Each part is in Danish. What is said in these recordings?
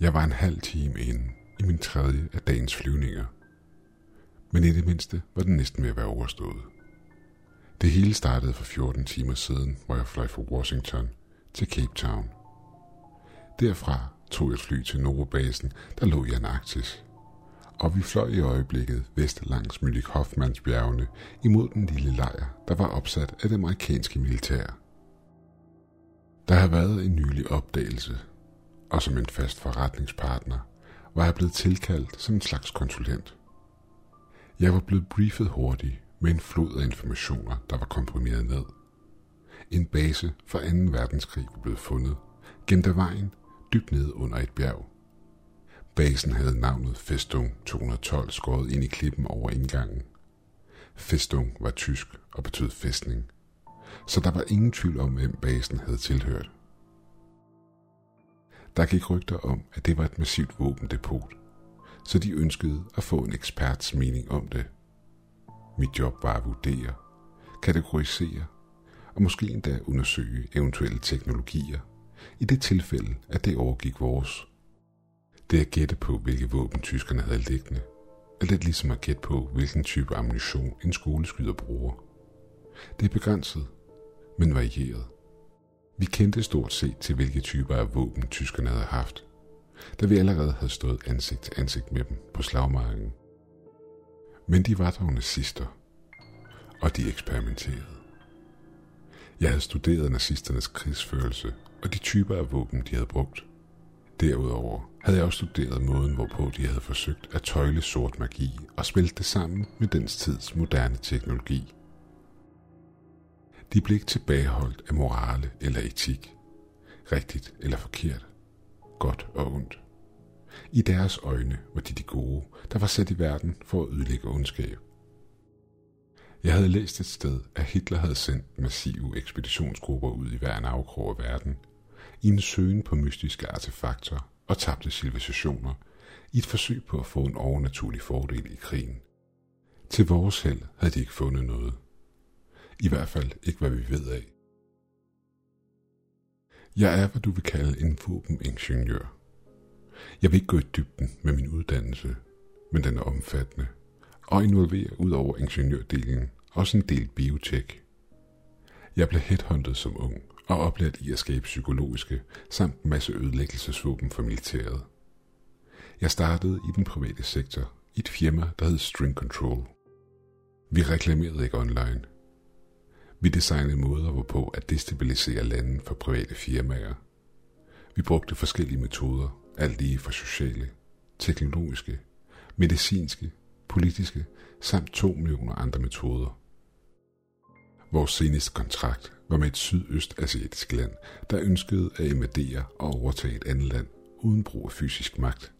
Jeg var en halv time inde i min tredje af dagens flyvninger. Men i det mindste var den næsten ved at være overstået. Det hele startede for 14 timer siden, hvor jeg fløj fra Washington til Cape Town. Derfra tog jeg et fly til Norobasen, der lå i Antarktis. Og vi fløj i øjeblikket vest langs Mylik Hoffmannsbjergene imod den lille lejr, der var opsat af det amerikanske militær. Der har været en nylig opdagelse, og som en fast forretningspartner var jeg blevet tilkaldt som en slags konsulent. Jeg var blevet briefet hurtigt med en flod af informationer, der var komprimeret ned. En base fra 2. verdenskrig var blevet fundet, gemt af vejen, dybt nede under et bjerg. Basen havde navnet Festung 212 skåret ind i klippen over indgangen. Festung var tysk og betød fæstning, så der var ingen tvivl om, hvem basen havde tilhørt. Der gik rygter om, at det var et massivt våbendepot, så de ønskede at få en eksperts mening om det. Mit job var at vurdere, kategorisere og måske endda undersøge eventuelle teknologier, i det tilfælde, at det overgik vores. Det at gætte på, hvilke våben tyskerne havde liggende, er lidt ligesom at gætte på, hvilken type ammunition en skoleskyder bruger. Det er begrænset, men varieret. Vi kendte stort set til, hvilke typer af våben tyskerne havde haft, da vi allerede havde stået ansigt til ansigt med dem på slagmarken. Men de var dog nazister, og de eksperimenterede. Jeg havde studeret nazisternes krigsførelse og de typer af våben, de havde brugt. Derudover havde jeg også studeret måden, hvorpå de havde forsøgt at tøjle sort magi og smelte det sammen med dens tids moderne teknologi. De blev ikke tilbageholdt af morale eller etik, rigtigt eller forkert, godt og ondt. I deres øjne var de de gode, der var sat i verden for at ødelægge ondskab. Jeg havde læst et sted, at Hitler havde sendt massive ekspeditionsgrupper ud i hver en afkrog af verden, i en søgen på mystiske artefakter og tabte civilisationer, i et forsøg på at få en overnaturlig fordel i krigen. Til vores held havde de ikke fundet noget. I hvert fald ikke, hvad vi ved af. Jeg er, hvad du vil kalde en våbeningeniør. Jeg vil ikke gå i dybden med min uddannelse, men den er omfattende og involverer ud over ingeniørdelen også en del biotek. Jeg blev headhunted som ung og oplært i at skabe psykologiske samt masse ødelæggelsesvåben for militæret. Jeg startede i den private sektor i et firma, der hed String Control. Vi reklamerede ikke online. Vi designede måder hvorpå at destabilisere landet for private firmaer. Vi brugte forskellige metoder, alt lige fra sociale, teknologiske, medicinske, politiske samt to millioner andre metoder. Vores seneste kontrakt var med et sydøstasiatisk land, der ønskede at invadere og overtage et andet land uden brug af fysisk magt.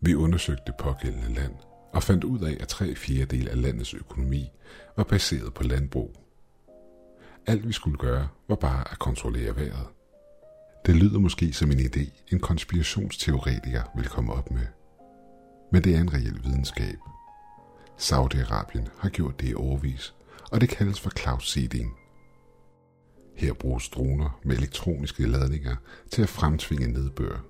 Vi undersøgte det pågældende land og fandt ud af, at tre fjerdedel af landets økonomi var baseret på landbrug. Alt vi skulle gøre var bare at kontrollere vejret. Det lyder måske som en idé, en konspirationsteoretiker vil komme op med. Men det er en reel videnskab. Saudi-Arabien har gjort det i overvis, og det kaldes for cloud seeding. Her bruges droner med elektroniske ladninger til at fremtvinge nedbør.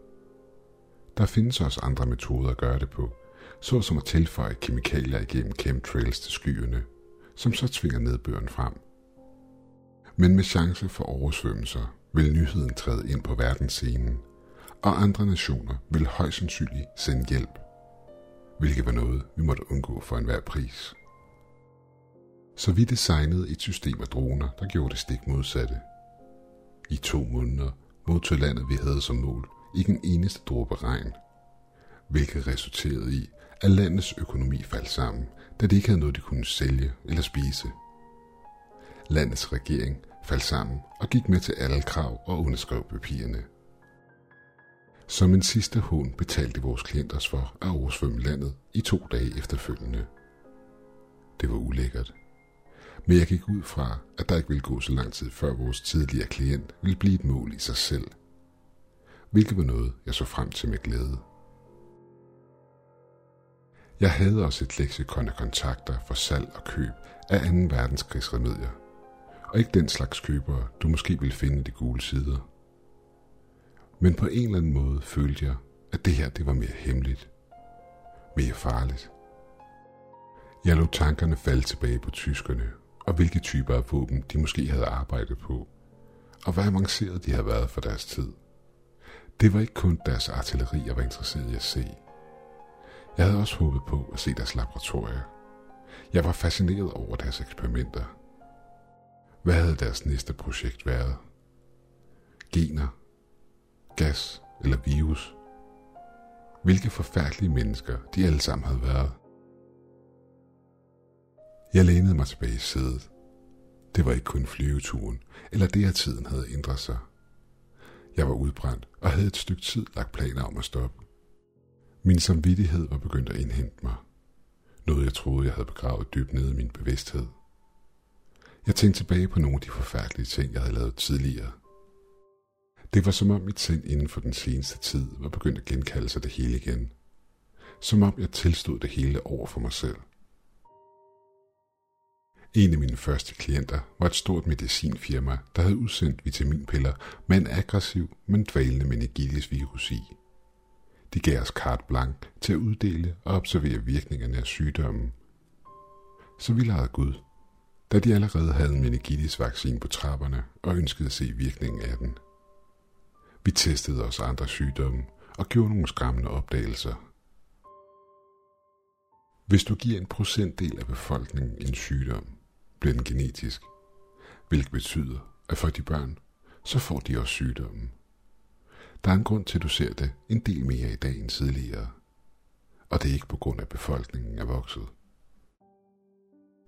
Der findes også andre metoder at gøre det på, såsom at tilføje kemikalier igennem chemtrails til skyerne, som så tvinger nedbøren frem. Men med chance for oversvømmelser vil nyheden træde ind på verdensscenen, og andre nationer vil højst sandsynligt sende hjælp, hvilket var noget, vi måtte undgå for enhver pris. Så vi designede et system af droner, der gjorde det stik modsatte. I to måneder modtog landet, vi havde som mål, ikke en eneste dråbe regn, hvilket resulterede i, at landets økonomi faldt sammen, da de ikke havde noget, de kunne sælge eller spise. Landets regering faldt sammen og gik med til alle krav og underskrev papirerne. Som en sidste hån betalte vores klienter os for at oversvømme landet i to dage efterfølgende. Det var ulækkert. Men jeg gik ud fra, at der ikke ville gå så lang tid før vores tidligere klient ville blive et mål i sig selv. Hvilket var noget, jeg så frem til med glæde. Jeg havde også et leksikon af kontakter for salg og køb af 2. verdenskrigsremedier, og ikke den slags købere, du måske vil finde i de gule sider. Men på en eller anden måde følte jeg, at det her det var mere hemmeligt. Mere farligt. Jeg lå tankerne falde tilbage på tyskerne, og hvilke typer af våben de måske havde arbejdet på, og hvor avanceret de havde været for deres tid. Det var ikke kun deres artilleri, jeg var interesseret i at se. Jeg havde også håbet på at se deres laboratorier. Jeg var fascineret over deres eksperimenter. Hvad havde deres næste projekt været? Gener, gas eller virus? Hvilke forfærdelige mennesker de alle sammen havde været. Jeg lænede mig tilbage i sædet. Det var ikke kun flyveturen, eller det, at tiden havde ændret sig. Jeg var udbrændt og havde et stykke tid lagt planer om at stoppe. Min samvittighed var begyndt at indhente mig. Noget, jeg troede, jeg havde begravet dybt nede i min bevidsthed. Jeg tænkte tilbage på nogle af de forfærdelige ting, jeg havde lavet tidligere. Det var som om mit sind inden for den seneste tid var begyndt at genkalde sig det hele igen. Som om jeg tilstod det hele over for mig selv. En af mine første klienter var et stort medicinfirma, der havde udsendt vitaminpiller med en aggressiv, men dvalende meningitis virus i. De gav os carte blanc til at uddele og observere virkningerne af sygdommen. Så vi lejede Gud, da de allerede havde meningitis-vaccine på trapperne og ønskede at se virkningen af den. Vi testede os andre sygdomme og gjorde nogle skræmmende opdagelser. Hvis du giver en procentdel af befolkningen en sygdom, bliver den genetisk, hvilket betyder, at for de børn, så får de også sygdommen. Der er en grund til, at du ser det en del mere i dag end tidligere. Og det er ikke på grund af, at befolkningen er vokset.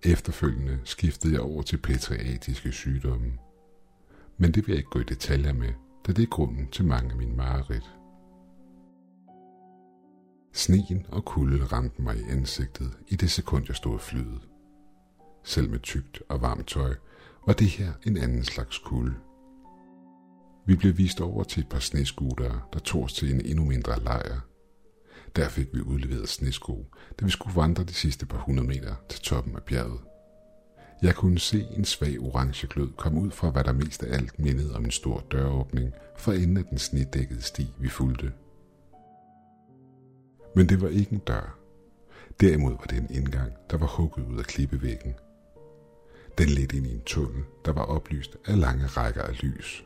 Efterfølgende skiftede jeg over til pætriatiske sygdomme. Men det vil jeg ikke gå i detaljer med, da det er grunden til mange af mine mareridt. Sneen og kulden ramte mig i ansigtet i det sekund, jeg stod flyet. Selv med tykt og varmt tøj var det her en anden slags kulde. Vi blev vist over til et par sneskutere, der tog os til en endnu mindre lejr. Der fik vi udleveret snesko, da vi skulle vandre de sidste par hundrede meter til toppen af bjerget. Jeg kunne se en svag orange glød komme ud fra, hvad der mest af alt mindede om en stor døråbning for enden af den snedækkede sti, vi fulgte. Men det var ikke en dør. Derimod var det en indgang, der var hugget ud af klippevæggen. Den ledte ind i en tunnel, der var oplyst af lange rækker af lys.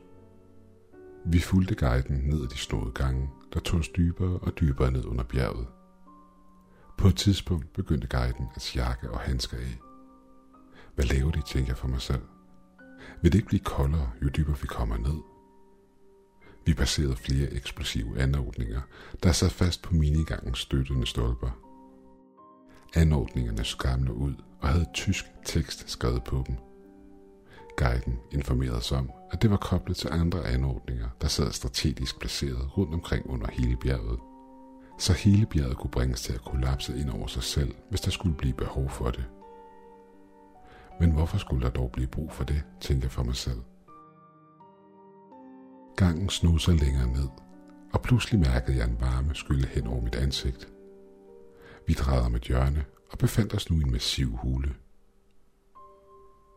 Vi fulgte guiden ned ad de snodede gange, der tog os dybere og dybere ned under bjerget. På et tidspunkt begyndte guiden at jakke og handsker af. Hvad laver de, tænker jeg for mig selv. Vil det ikke blive koldere, jo dybere vi kommer ned? Vi passerede flere eksplosive anordninger, der sad fast på minigangens støttende stolper. Anordningerne så gamle ud og havde tysk tekst skrevet på dem – Guiden informerede os om, at det var koblet til andre anordninger, der sad strategisk placeret rundt omkring under hele bjerget. Så hele bjerget kunne bringes til at kollapse ind over sig selv, hvis der skulle blive behov for det. Men hvorfor skulle der dog blive brug for det, tænkte jeg for mig selv. Gangen snod sig længere ned, og pludselig mærkede jeg en varme skylle hen over mit ansigt. Vi drejede om et hjørne og befandt os nu i en massiv hule –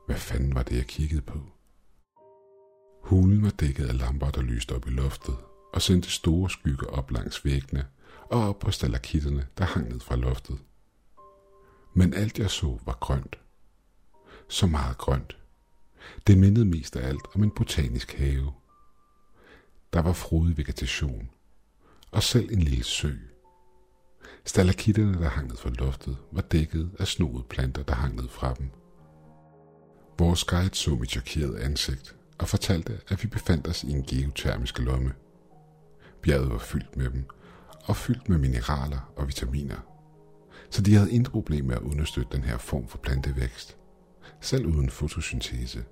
hvad fanden var det, jeg kiggede på? Hulen var dækket af lamper, der lyste op i loftet, og sendte store skygger op langs væggene og op på stalakitterne, der hang ned fra loftet. Men alt jeg så var grønt. Så meget grønt. Det mindede mest af alt om en botanisk have. Der var frodig vegetation, og selv en lille sø. Stalakitterne, der hang ned fra loftet, var dækket af snoede planter, der hang ned fra dem – Vores guide så mit chokerede ansigt og fortalte, at vi befandt os i en geotermisk lomme. Bjerget var fyldt med dem, og fyldt med mineraler og vitaminer. Så de havde intet problem med at understøtte den her form for plantevækst, selv uden fotosyntese.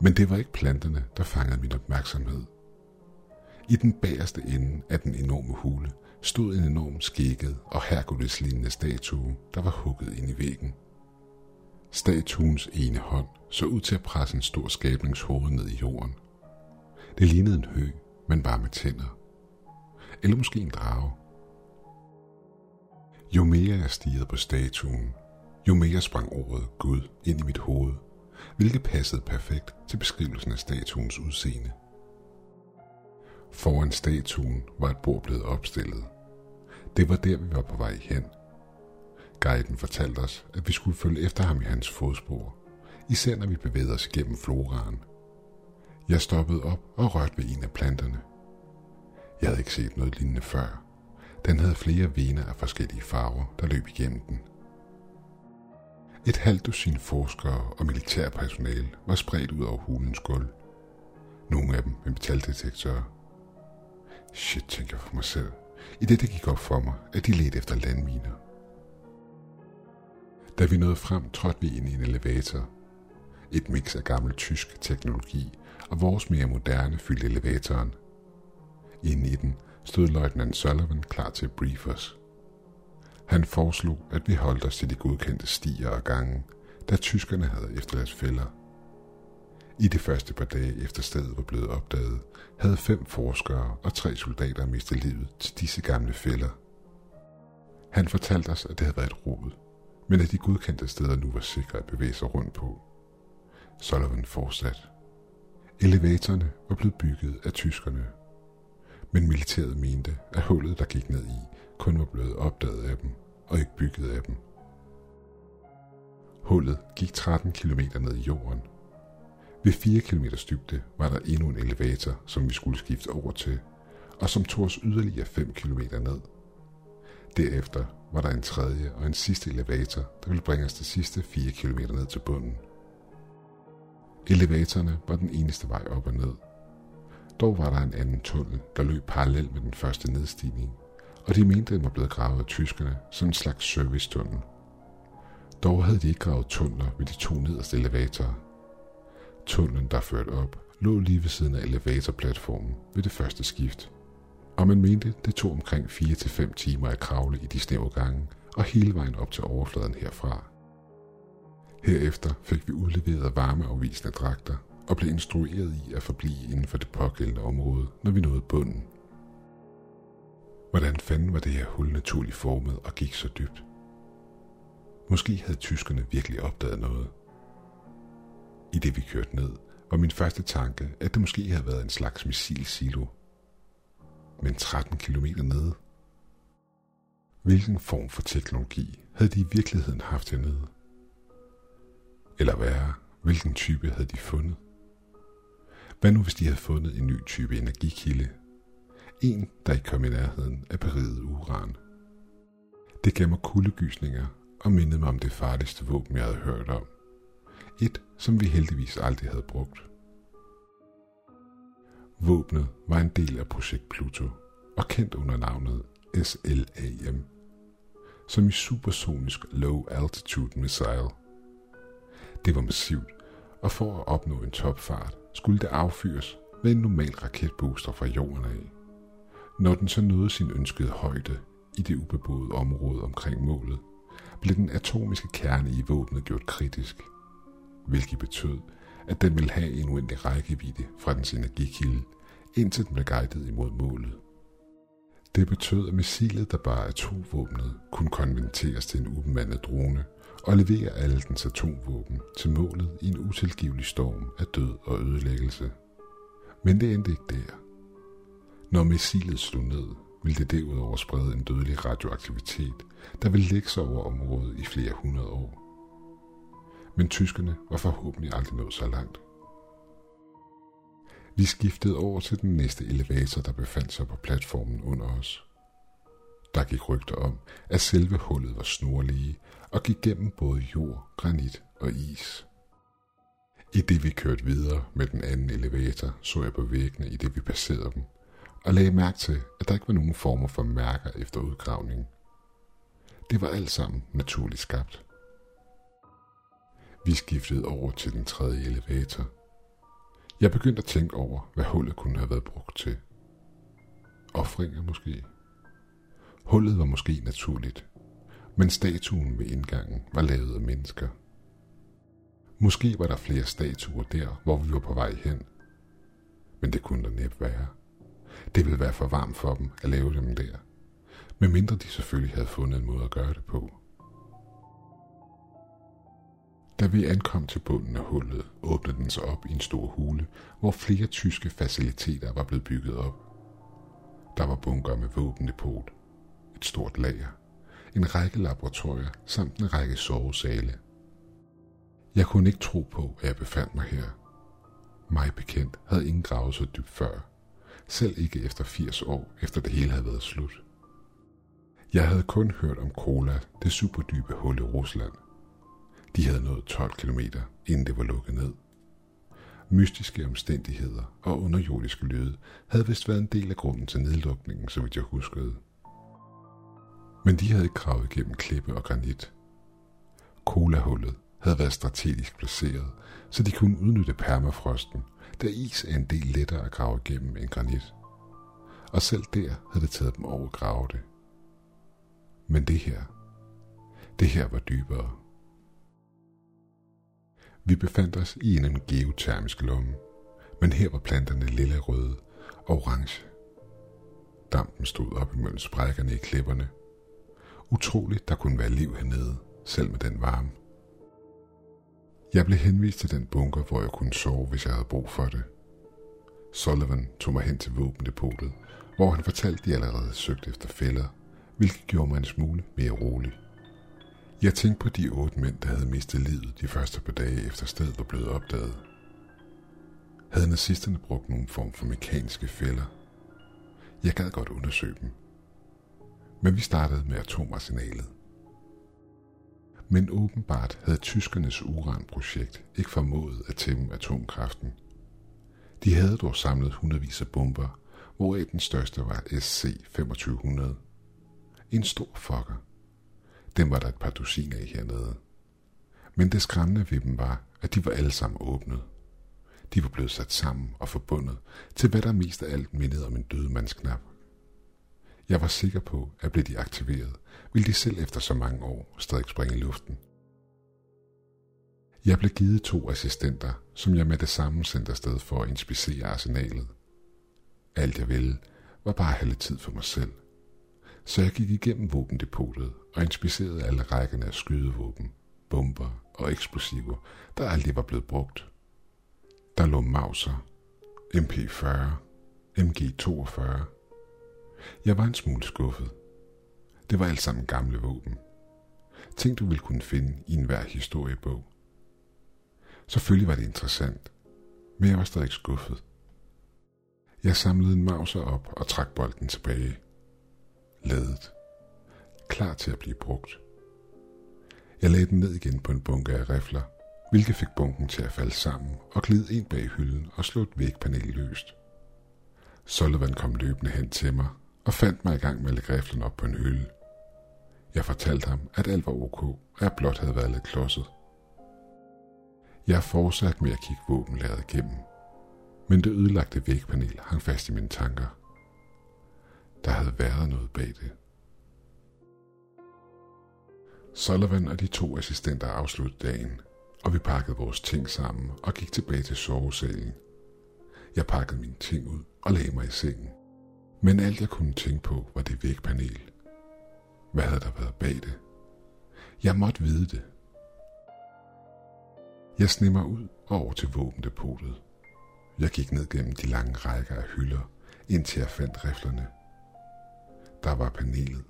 Men det var ikke planterne, der fangede min opmærksomhed. I den bagerste ende af den enorme hule stod en enorm skægget og herkuleslignende statue, der var hugget ind i væggen – Statuens ene hånd så ud til at presse en stor skabnings hoved ned i jorden. Det lignede en hø, men bare med tænder. Eller måske en drage. Jo mere jeg stirrede på statuen, jo mere sprang ordet Gud ind i mit hoved, hvilket passede perfekt til beskrivelsen af statuens udseende. Foran statuen var et bord blevet opstillet. Det var der, vi var på vej hen. Guiden fortalte os, at vi skulle følge efter ham i hans fodspor, især når vi bevægede os gennem floraen. Jeg stoppede op og rørte ved en af planterne. Jeg havde ikke set noget lignende før. Den havde flere vener af forskellige farver, der løb igennem den. Et halvt dusin forskere og militærpersonale var spredt ud over hulens gulv. Nogle af dem med metaldetektorer. Shit, tænker jeg for mig selv. I det, det gik op for mig, at de ledte efter landminer. Da vi nåede frem, trådte vi ind i en elevator. Et mix af gammel tysk teknologi og vores mere moderne fyldte elevatoren. Inde i den stod løjtnant Sullivan klar til at brief os. Han foreslog, at vi holdt os til de godkendte stier og gange, da tyskerne havde efterladt fælder. I de første par dage efter stedet var blevet opdaget, havde fem forskere og tre soldater mistet livet til disse gamle fælder. Han fortalte os, at det havde været et rod, men at de godkendte steder nu var sikre at bevæge sig rundt på. Sullivan fortsat. Elevatorerne var blevet bygget af tyskerne, men militæret mente, at hullet, der gik ned i, kun var blevet opdaget af dem, og ikke bygget af dem. Hullet gik 13 km ned i jorden. Ved 4 km dybde var der endnu en elevator, som vi skulle skifte over til, og som tog os yderligere 5 km ned. Derefter var der en tredje og en sidste elevator, der ville bringe os de sidste 4 km ned til bunden. Elevatorerne var den eneste vej op og ned. Dog var der en anden tunnel, der løb parallelt med den første nedstigning, og de mente, den var blevet gravet af tyskerne som en slags servicetunnel. Dog havde de ikke gravet tunneler ved de to nederste elevatorer. Tunnelen, der førte op, lå lige ved siden af elevatorplatformen ved det første skift. Og man mente, det tog omkring 4-5 timer at kravle i de snævre gange og hele vejen op til overfladen herfra. Herefter fik vi udleveret varmeafvisende dragter og blev instrueret i at forblive inden for det pågældende område, når vi nåede bunden. Hvordan fanden var det her hul naturligt formet og gik så dybt? Måske havde tyskerne virkelig opdaget noget. I det vi kørte ned, var min første tanke, at det måske havde været en slags missilsilo. Men 13 km nede. Hvilken form for teknologi havde de i virkeligheden haft hernede? Eller værre, hvilken type havde de fundet? Hvad nu hvis de havde fundet en ny type energikilde, en, der ikke kom i nærheden af beriget uran. Det gav mig kuldegysninger og mindede mig om det farligste våben, jeg havde hørt om. Et, som vi heldigvis aldrig havde brugt. Våbnet var en del af projekt Pluto og kendt under navnet SLAM, som i supersonisk Low Altitude Missile. Det var massivt, og for at opnå en topfart skulle det affyres med en normal raketbooster fra jorden af. Når den så nåede sin ønskede højde i det ubeboede område omkring målet, blev den atomiske kerne i våbnet gjort kritisk, hvilket betød, at den ville have en uendelig rækkevidde fra dens energikilde, indtil den blev guidet imod målet. Det betød, at missilet, der bare atomvåbnet, kunne konverteres til en ubemandet drone og levere alle dens atomvåben til målet i en utilgivelig storm af død og ødelæggelse. Men det endte ikke der. Når missilet slog ned, ville det derudover sprede en dødelig radioaktivitet, der ville lægge sig over området i flere hundrede år. Men tyskerne var forhåbentlig aldrig nået så langt. Vi skiftede over til den næste elevator, der befandt sig på platformen under os. Der gik rygter om, at selve hullet var snorlige og gik gennem både jord, granit og is. I det vi kørte videre med den anden elevator, så jeg på væggene i det vi passerede dem, og lagde mærke til, at der ikke var nogen former for mærker efter udgravningen. Det var alt sammen naturligt skabt. Vi skiftede over til den tredje elevator. Jeg begyndte at tænke over, hvad hullet kunne have været brugt til. Offringer måske. Hullet var måske naturligt, men statuen ved indgangen var lavet af mennesker. Måske var der flere statuer der, hvor vi var på vej hen. Men det kunne der næppe være. Det ville være for varmt for dem at lave dem der. Medmindre de selvfølgelig havde fundet en måde at gøre det på. Da vi ankom til bunden af hullet, åbnede den sig op i en stor hule, hvor flere tyske faciliteter var blevet bygget op. Der var bunker med våbendepot, et stort lager, en række laboratorier samt en række sovesale. Jeg kunne ikke tro på, at jeg befandt mig her. Mig bekendt havde ingen gravet så dybt før, selv ikke efter 80 år efter det hele havde været slut. Jeg havde kun hørt om Kola, det superdybe hul i Rusland. De havde nået 12 km, inden det var lukket ned. Mystiske omstændigheder og underjordiske lyde havde vist været en del af grunden til nedlukningen, så vidt jeg huskede. Men de havde ikke kravet igennem klippe og granit. Kolahullet havde været strategisk placeret, så de kunne udnytte permafrosten, da is er en del lettere at grave igennem end granit. Og selv der havde det taget dem over at grave det. Men det her, det her var dybere. Vi befandt os i en geotermisk lomme, men her var planterne lille røde og orange. Dampen stod op imellem sprækkerne i klipperne. Utroligt, der kunne være liv hernede, selv med den varme. Jeg blev henvist til den bunker, hvor jeg kunne sove, hvis jeg havde brug for det. Sullivan tog mig hen til våbendepotet, hvor han fortalte, at de allerede havde søgt efter fælder, hvilket gjorde mig en smule mere rolig. Jeg tænkte på de otte mænd, der havde mistet livet de første par dage efter stedet var blevet opdaget. Havde nazisterne brugt nogen form for mekaniske fælder? Jeg gad godt undersøge dem. Men vi startede med atomarsenalet. Men åbenbart havde tyskernes uranprojekt ikke formået at tæmme atomkraften. De havde dog samlet hundredvis af bomber, hvoraf den største var SC-2500. En stor fucker. Den var der et par dusiner i hernede. Men det skræmmende ved dem var, at de var alle sammen åbnet. De var blevet sat sammen og forbundet til hvad der mest af alt mindede om en dødemandsknap. Jeg var sikker på, at blev de aktiveret, ville de selv efter så mange år stadig springe i luften. Jeg blev givet to assistenter, som jeg med det samme sendte afsted for at inspicere arsenalet. Alt jeg ville, var bare at have lidt tid for mig selv. Så jeg gik igennem våbendepotet og inspicerede alle rækkerne af skydevåben, bomber og eksplosiver, der aldrig var blevet brugt. Der lå Mauser, MP40, MG42. Jeg var en smule skuffet. Det var alt sammen gamle våben. Ting, du ville kunne finde i enhver historiebog. Selvfølgelig var det interessant, men jeg var stadig skuffet. Jeg samlede en mauser op og trak bolden tilbage. Ladet. Klar til at blive brugt. Jeg lagde den ned igen på en bunke af rifler, hvilket fik bunken til at falde sammen og glide ind bag hylden og slå et vægpanel løst. Sullivan kom løbende hen til mig og fandt mig i gang med at lægge riflen op på en hylde. Jeg fortalte ham, at alt var ok, og jeg blot havde været lidt klodset. Jeg fortsatte med at kigge våbenlæret igennem, men det ødelagte vægpanel hang fast i mine tanker. Der havde været noget bag det. Sullivan og de to assistenter afsluttede dagen, og vi pakkede vores ting sammen og gik tilbage til sovesalen. Jeg pakkede mine ting ud og lagde mig i sengen. Men alt jeg kunne tænke på var det vægpanel. Hvad havde der været bag det? Jeg måtte vide det. Jeg snimmer ud og over til våbendepotet. Jeg gik ned gennem de lange rækker af hylder, indtil jeg fandt riflerne. Der var panelet.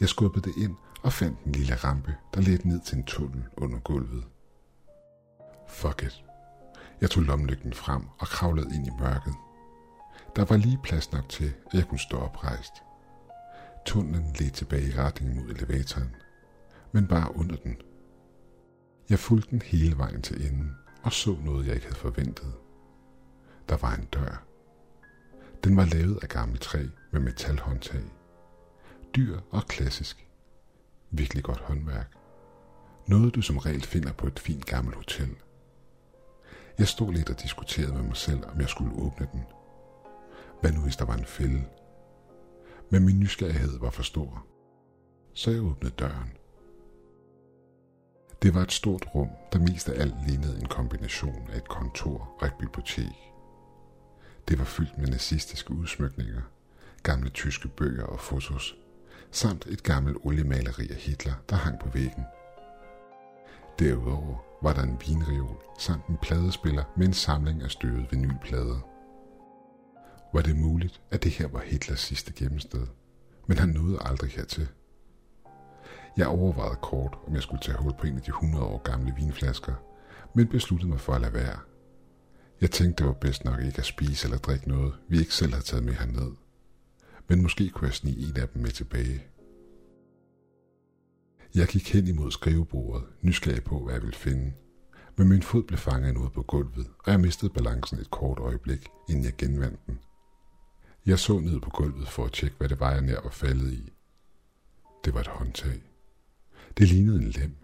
Jeg skubbede det ind og fandt en lille rampe, der ledte ned til en tunnel under gulvet. Fuck it. Jeg tog lommelygten frem og kravlede ind i mørket. Der var lige plads nok til, at jeg kunne stå oprejst. Tunnelen led tilbage i retning mod elevatoren, men bare under den. Jeg fulgte den hele vejen til enden og så noget, jeg ikke havde forventet. Der var en dør. Den var lavet af gammelt træ med metalhåndtag. Dyr og klassisk. Virkelig godt håndværk. Noget du som regel finder på et fint gammelt hotel. Jeg stod lidt og diskuterede med mig selv, om jeg skulle åbne den. Hvad nu hvis der var en fælde? Men min nysgerrighed var for stor. Så jeg åbnede døren. Det var et stort rum, der mest af alt lignede en kombination af et kontor og et bibliotek. Det var fyldt med nazistiske udsmykninger, gamle tyske bøger og fotos, samt et gammelt oliemaleri af Hitler, der hang på væggen. Derudover var der en vinreol samt en pladespiller med en samling af støvede vinylplader. Var det muligt, at det her var Hitlers sidste gemmested? Men han nåede aldrig hertil. Jeg overvejede kort, om jeg skulle tage hul på en af de 100 år gamle vinflasker, men besluttede mig for at lade være. Jeg tænkte, det var bedst nok ikke at spise eller drikke noget, vi ikke selv havde taget med herned. Men måske kunne jeg snige en af dem med tilbage. Jeg gik hen imod skrivebordet, nysgerrig på, hvad jeg ville finde. Men min fod blev fanget noget på gulvet, og jeg mistede balancen et kort øjeblik, inden jeg genvandt den. Jeg så ned på gulvet for at tjekke, hvad det var, jeg nær var faldet i. Det var et håndtag. Det lignede en lem.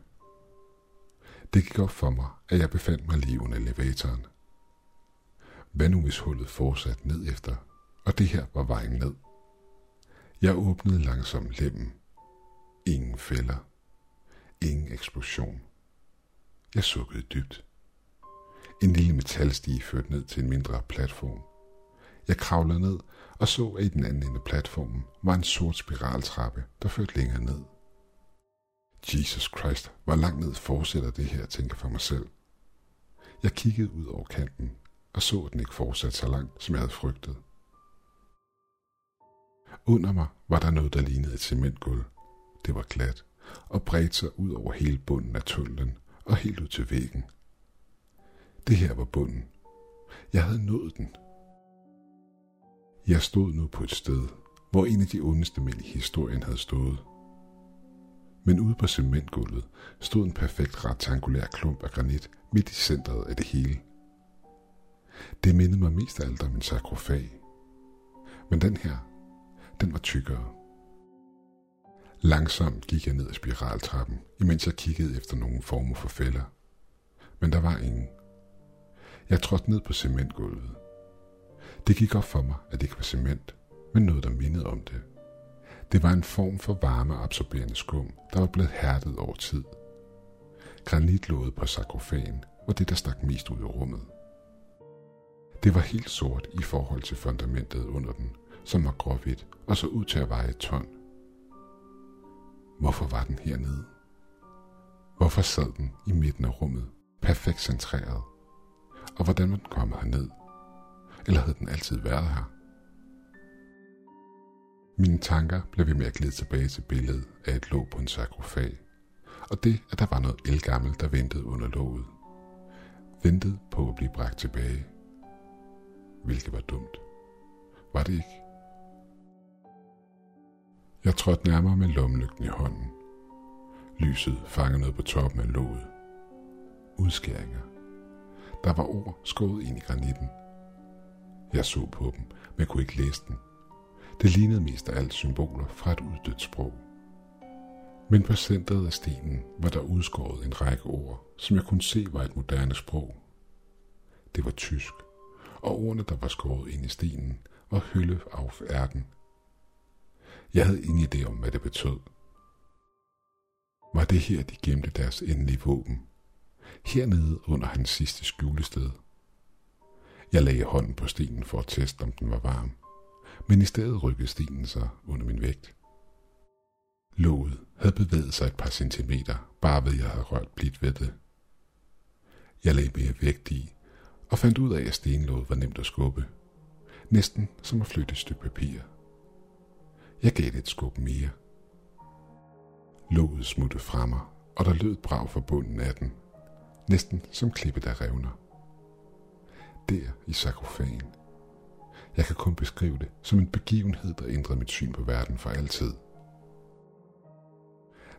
Det gik op for mig, at jeg befandt mig lige under elevatoren. Hvad nu hvis hullet fortsatte ned efter, og det her var vejen ned? Jeg åbnede langsomt lemmen. Ingen fælder. Ingen eksplosion. Jeg sukkede dybt. En lille metalstige førte ned til en mindre platform. Jeg kravlede ned og så, at i den anden ende af platformen var en sort spiraltrappe, der førte længere ned. Jesus Christ, hvor langt ned fortsætter det her, tænker for mig selv. Jeg kiggede ud over kanten og så, at den ikke fortsatte så langt, som jeg havde frygtet. Under mig var der noget, der lignede et cementgulv. Det var glat og bredte sig ud over hele bunden af tunnelen og helt ud til væggen. Det her var bunden. Jeg havde nået den. Jeg stod nu på et sted, hvor en af de ondeste mænd i historien havde stået. Men ude på cementgulvet stod en perfekt rektangulær klump af granit midt i centret af det hele. Det mindede mig mest af alt om en sarkofag. Men den her, den var tykkere. Langsomt gik jeg ned ad spiraltrappen, imens jeg kiggede efter nogle former for fælder. Men der var ingen. Jeg trådte ned på cementgulvet. Det gik op for mig, at det ikke var cement, men noget, der mindede om det. Det var en form for varmeabsorberende skum, der var blevet hærdet over tid. Granitlåget på sarkofagen var det, der stak mest ud i rummet. Det var helt sort i forhold til fundamentet under den, som var gråhvidt og så ud til at veje et ton. Hvorfor var den hernede? Hvorfor sad den i midten af rummet, perfekt centreret? Og hvordan var den kommet herned? Eller havde den altid været her? Mine tanker blev ved med at glide tilbage til billedet af et låg på en sarkofag, og det, at der var noget elgammelt, der ventede under låget. Ventede på at blive bragt tilbage. Hvilket var dumt. Var det ikke? Jeg trådte nærmere med lommelygten i hånden. Lyset fangede noget på toppen af låget. Udskæringer. Der var ord skåret ind i granitten. Jeg så på dem, men kunne ikke læse dem. Det lignede mest af alt symboler fra et uddødt sprog. Men på centret af stenen var der udskåret en række ord, som jeg kunne se var et moderne sprog. Det var tysk, og ordene, der var skåret ind i stenen, var Hølle auf Erden. Jeg havde ingen idé om, hvad det betød. Var det her, de gemte deres endelige våben? Hernede under hans sidste skjulested. Jeg lagde hånden på stenen for at teste, om den var varm men i stedet rykkede stenen sig under min vægt. Låget havde bevæget sig et par centimeter, bare ved jeg havde rørt blidt ved det. Jeg lagde mere vægt i, og fandt ud af, at stenlåget var nemt at skubbe. Næsten som at flytte et stykke papir. Jeg gav det et skub mere. Låget smuttede fra mig, og der lød brag fra bunden af den. Næsten som klippet af revner. Der i sarkofagen jeg kan kun beskrive det som en begivenhed, der ændrede mit syn på verden for altid.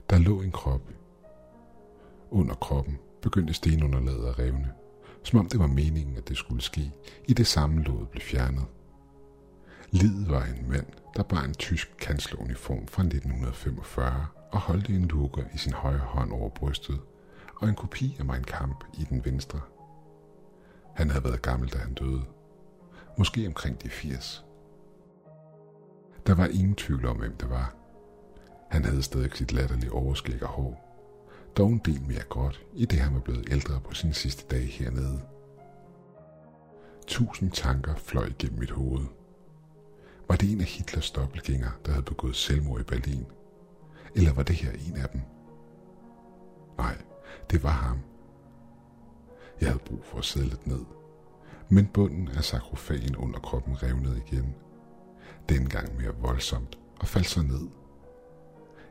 Der lå en krop. Under kroppen begyndte stenunderlaget at revne, som om det var meningen, at det skulle ske, i det samme låd blev fjernet. Lidet var en mand, der bar en tysk kansleruniform fra 1945 og holdte en lukker i sin højre hånd over brystet, og en kopi af Mein kamp i den venstre. Han havde været gammel, da han døde, måske omkring de 80. Der var ingen tvivl om, hvem det var. Han havde stadig sit latterlige overskæg og hår, dog en del mere godt, i det han var blevet ældre på sin sidste dag hernede. Tusind tanker fløj gennem mit hoved. Var det en af Hitlers dobbeltgængere, der havde begået selvmord i Berlin? Eller var det her en af dem? Nej, det var ham. Jeg havde brug for at sidde lidt ned men bunden af sakrofagen under kroppen revnede igen. Dengang mere voldsomt og faldt så ned.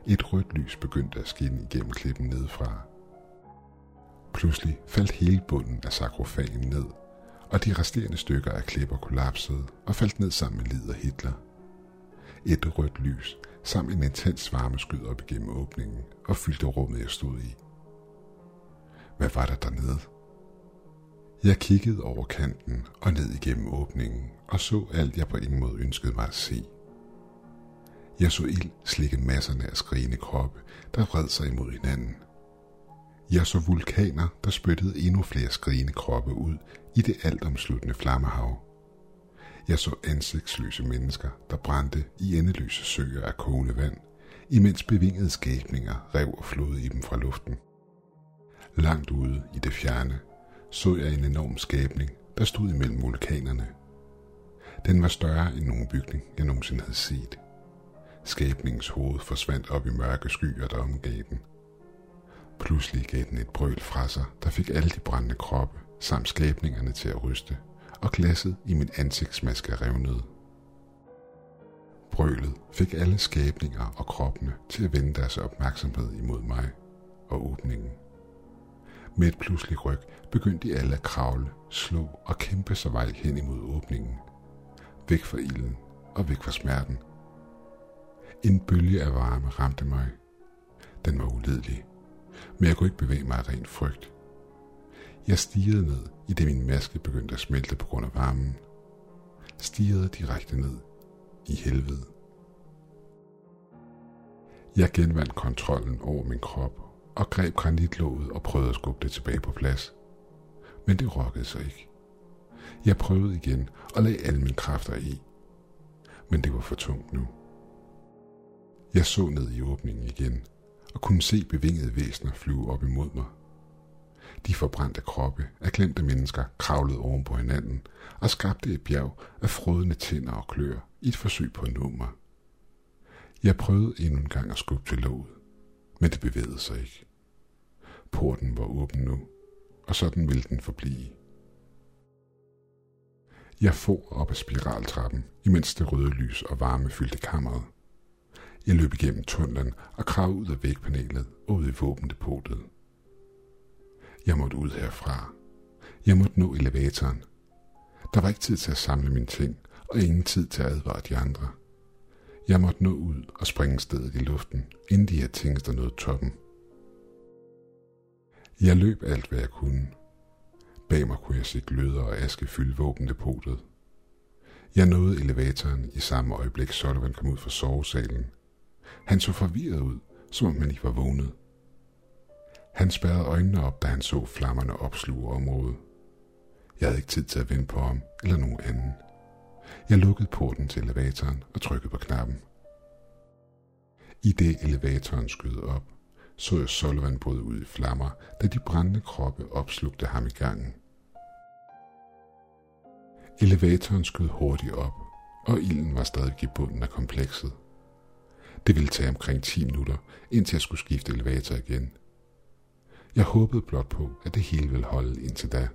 Et rødt lys begyndte at skinne igennem klippen nedefra. Pludselig faldt hele bunden af sakrofagen ned, og de resterende stykker af klipper kollapsede og faldt ned sammen med lider Hitler. Et rødt lys samt en intens varme skød op igennem åbningen og fyldte rummet, jeg stod i. Hvad var der dernede? Jeg kiggede over kanten og ned igennem åbningen og så alt, jeg på ingen måde ønskede mig at se. Jeg så ild slikke masserne af skrigende kroppe, der vred sig imod hinanden. Jeg så vulkaner, der spyttede endnu flere skrigende kroppe ud i det altomsluttende flammehav. Jeg så ansigtsløse mennesker, der brændte i endeløse søer af kogende vand, imens bevingede skabninger rev og flod i dem fra luften. Langt ude i det fjerne så jeg en enorm skabning, der stod imellem vulkanerne. Den var større end nogen bygning, jeg nogensinde havde set. Skabningens hoved forsvandt op i mørke skyer, der omgav den. Pludselig gav den et brøl fra sig, der fik alle de brændende kroppe samt skabningerne til at ryste, og glasset i min ansigtsmaske revnede. Brølet fik alle skabninger og kroppene til at vende deres opmærksomhed imod mig og åbningen. Med et pludseligt ryg begyndte de alle at kravle, slå og kæmpe sig vej hen imod åbningen. Væk fra ilden og væk fra smerten. En bølge af varme ramte mig. Den var ulidelig, men jeg kunne ikke bevæge mig af ren frygt. Jeg stirrede ned, i det min maske begyndte at smelte på grund af varmen. Stirrede direkte ned i helvede. Jeg genvandt kontrollen over min krop og greb granitlåget og prøvede at skubbe det tilbage på plads. Men det rokkede sig ikke. Jeg prøvede igen og lagde alle mine kræfter i. Men det var for tungt nu. Jeg så ned i åbningen igen og kunne se bevingede væsener flyve op imod mig. De forbrændte kroppe af glemte mennesker kravlede oven på hinanden og skabte et bjerg af frødende tænder og klør i et forsøg på at nå mig. Jeg prøvede endnu en gang at skubbe til låget, men det bevægede sig ikke. Porten var åben nu, og sådan ville den forblive. Jeg for op ad spiraltrappen, imens det røde lys og varme fyldte kammeret. Jeg løb igennem tunnelen og krav ud af vægpanelet og ud i våbendepotet. Jeg måtte ud herfra. Jeg måtte nå elevatoren. Der var ikke tid til at samle mine ting, og ingen tid til at advare de andre. Jeg måtte nå ud og springe stedet i luften, inden de her ting der nåede toppen. Jeg løb alt, hvad jeg kunne. Bag mig kunne jeg se gløder og aske fylde våbendepotet. Jeg nåede elevatoren i samme øjeblik, Sullivan kom ud fra sovesalen. Han så forvirret ud, som om han ikke var vågnet. Han spærrede øjnene op, da han så flammerne opsluge området. Jeg havde ikke tid til at vente på ham eller nogen anden. Jeg lukkede porten til elevatoren og trykkede på knappen. I det elevatoren skød op, så jeg Sullivan bryde ud i flammer, da de brændende kroppe opslugte ham i gangen. Elevatoren skød hurtigt op, og ilden var stadig i bunden af komplekset. Det ville tage omkring 10 minutter, indtil jeg skulle skifte elevator igen. Jeg håbede blot på, at det hele ville holde indtil da.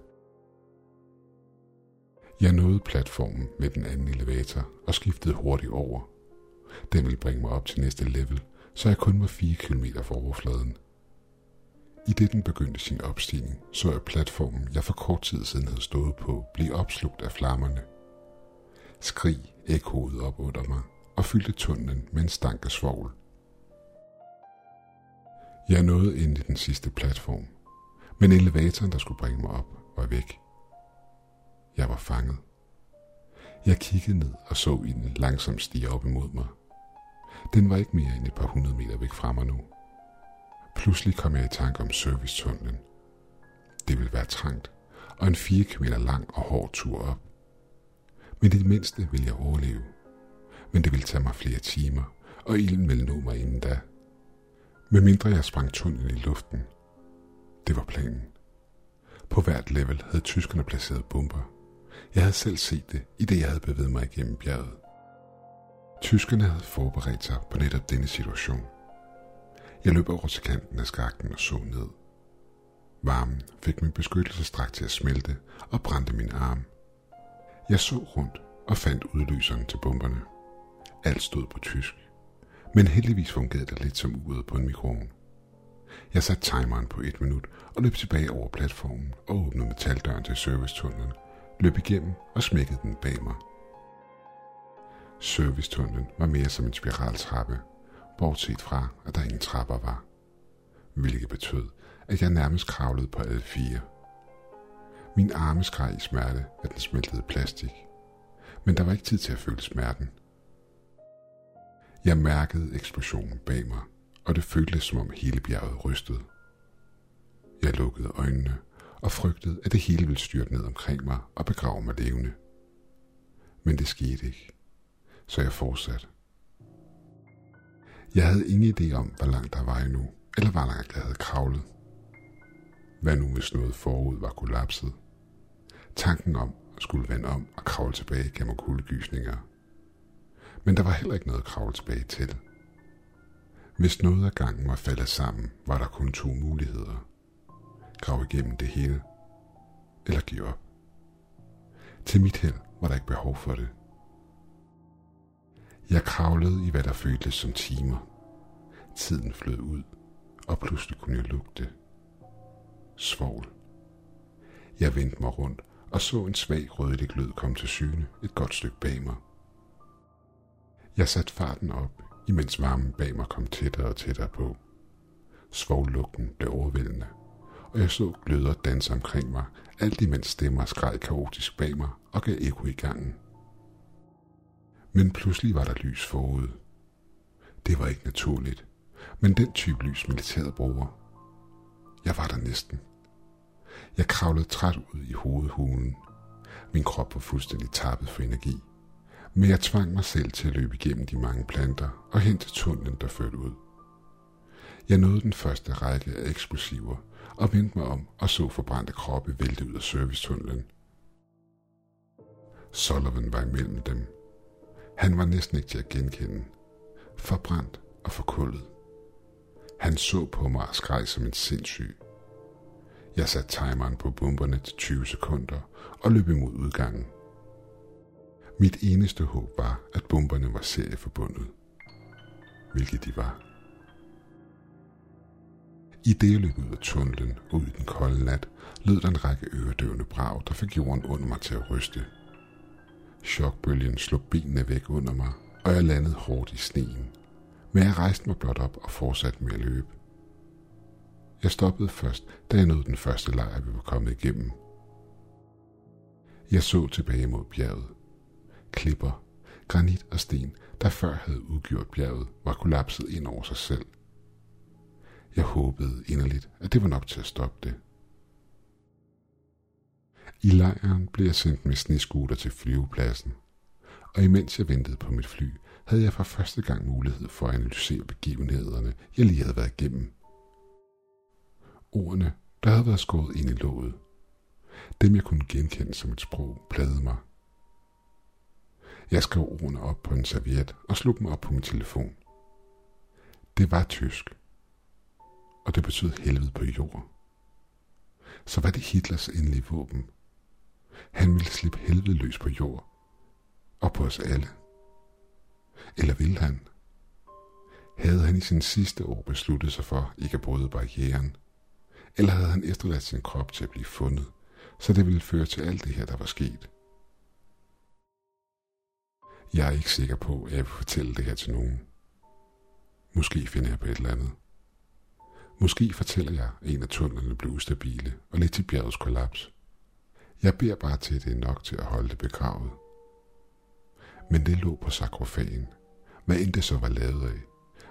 Jeg nåede platformen med den anden elevator og skiftede hurtigt over. Den ville bringe mig op til næste level, så jeg kun var 4 km fra overfladen. I det den begyndte sin opstigning, så jeg platformen, jeg for kort tid siden havde stået på, blive opslugt af flammerne. Skrig ekkoede op under mig og fyldte tunnelen med en stank af svovl. Jeg nåede ind i den sidste platform, men elevatoren, der skulle bringe mig op, var væk. Jeg var fanget. Jeg kiggede ned og så den langsomt stige op imod mig. Den var ikke mere end et par hundrede meter væk fra mig nu. Pludselig kom jeg i tanke om servicetunnelen. Det ville være trangt, og en 4 km lang og hård tur op. Men det mindste ville jeg overleve. Men det ville tage mig flere timer, og ilden ville nå mig inden da. Med mindre jeg sprang tunnel i luften. Det var planen. På hvert level havde tyskerne placeret bomber. Jeg havde selv set det, i det jeg havde bevæget mig igennem bjerget. Tyskerne havde forberedt sig på netop denne situation. Jeg løb over til kanten af skakten og så ned. Varmen fik min beskyttelsesdragt til at smelte og brændte min arm. Jeg så rundt og fandt udløseren til bomberne. Alt stod på tysk, men heldigvis fungerede det lidt som uret på en mikroovn. Jeg satte timeren på et minut og løb tilbage over platformen og åbnede metaldøren til servicetunnelen, løb igennem og smækkede den bag mig. Servicetunnelen var mere som en spiraltrappe, bortset fra, at der ingen trapper var. Hvilket betød, at jeg nærmest kravlede på alle fire. Min arme skreg i smerte, at den smeltede plastik. Men der var ikke tid til at føle smerten. Jeg mærkede eksplosionen bag mig, og det føltes som om hele bjerget rystede. Jeg lukkede øjnene og frygtede, at det hele ville styrte ned omkring mig og begrave mig levende. Men det skete ikke, så jeg fortsatte. Jeg havde ingen idé om, hvor langt der var endnu, eller hvor langt jeg havde kravlet. Hvad nu hvis noget forud var kollapset? Tanken om at skulle vende om og kravle tilbage gav mig kuldegysninger. Men der var heller ikke noget at kravle tilbage til. Hvis noget af gangen var faldet sammen, var der kun to muligheder. Grav igennem det hele, eller give op. Til mit held var der ikke behov for det. Jeg kravlede i hvad der føltes som timer. Tiden flød ud, og pludselig kunne jeg lugte. Svogl. Jeg vendte mig rundt og så en svag rødlig glød komme til syne et godt stykke bag mig. Jeg satte farten op, imens varmen bag mig kom tættere og tættere på. Svoglugten blev overvældende, og jeg så gløder danse omkring mig, alt imens stemmer skreg kaotisk bag mig og gav ekko i gangen. Men pludselig var der lys forud. Det var ikke naturligt, men den type lys militæret bruger. Jeg var der næsten. Jeg kravlede træt ud i hovedhulen. Min krop var fuldstændig tappet for energi. Men jeg tvang mig selv til at løbe igennem de mange planter og hen til tunnelen, der førte ud. Jeg nåede den første række af eksplosiver og vendte mig om og så forbrændte kroppe vælte ud af servicetunnelen. Sullivan var imellem dem. Han var næsten ikke til at genkende. Forbrændt og forkullet. Han så på mig og skreg som en sindssyg. Jeg satte timeren på bomberne til 20 sekunder og løb imod udgangen. Mit eneste håb var, at bomberne var serieforbundet. Hvilket de var. I det løb ud af tunnelen og ud i den kolde nat, lød der en række øredøvende brag, der fik jorden under mig til at ryste. Chokbølgen slog benene væk under mig, og jeg landede hårdt i sneen. Men jeg rejste mig blot op og fortsatte med at løbe. Jeg stoppede først, da jeg nåede den første lejr, vi var kommet igennem. Jeg så tilbage mod bjerget. Klipper, granit og sten, der før havde udgjort bjerget, var kollapset ind over sig selv. Jeg håbede inderligt, at det var nok til at stoppe det. I lejren blev jeg sendt med sneskuter til flyvepladsen, og imens jeg ventede på mit fly, havde jeg for første gang mulighed for at analysere begivenhederne, jeg lige havde været igennem. Ordene, der havde været skåret ind i låget. Dem jeg kunne genkende som et sprog, plagede mig. Jeg skrev ordene op på en serviet og slog dem op på min telefon. Det var tysk, og det betød helvede på jorden. Så var det Hitlers endelige våben. Han ville slippe helvede løs på jord, og på os alle. Eller ville han? Havde han i sin sidste år besluttet sig for ikke at bryde barrieren? Eller havde han efterladt sin krop til at blive fundet, så det ville føre til alt det her, der var sket? Jeg er ikke sikker på, at jeg vil fortælle det her til nogen. Måske finder jeg på et eller andet. Måske fortæller jeg, at en af tunnelerne blev ustabile og lidt til bjergets kollaps. Jeg beder bare til, at det er nok til at holde det begravet. Men det lå på sakrofagen. Hvad end det så var lavet af,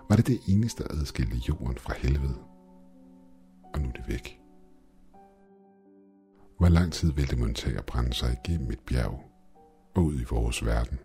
var det det eneste adskilte jorden fra helvede. Og nu er det væk. Hvor lang tid ville det montere tage at brænde sig igennem et bjerg og ud i vores verden?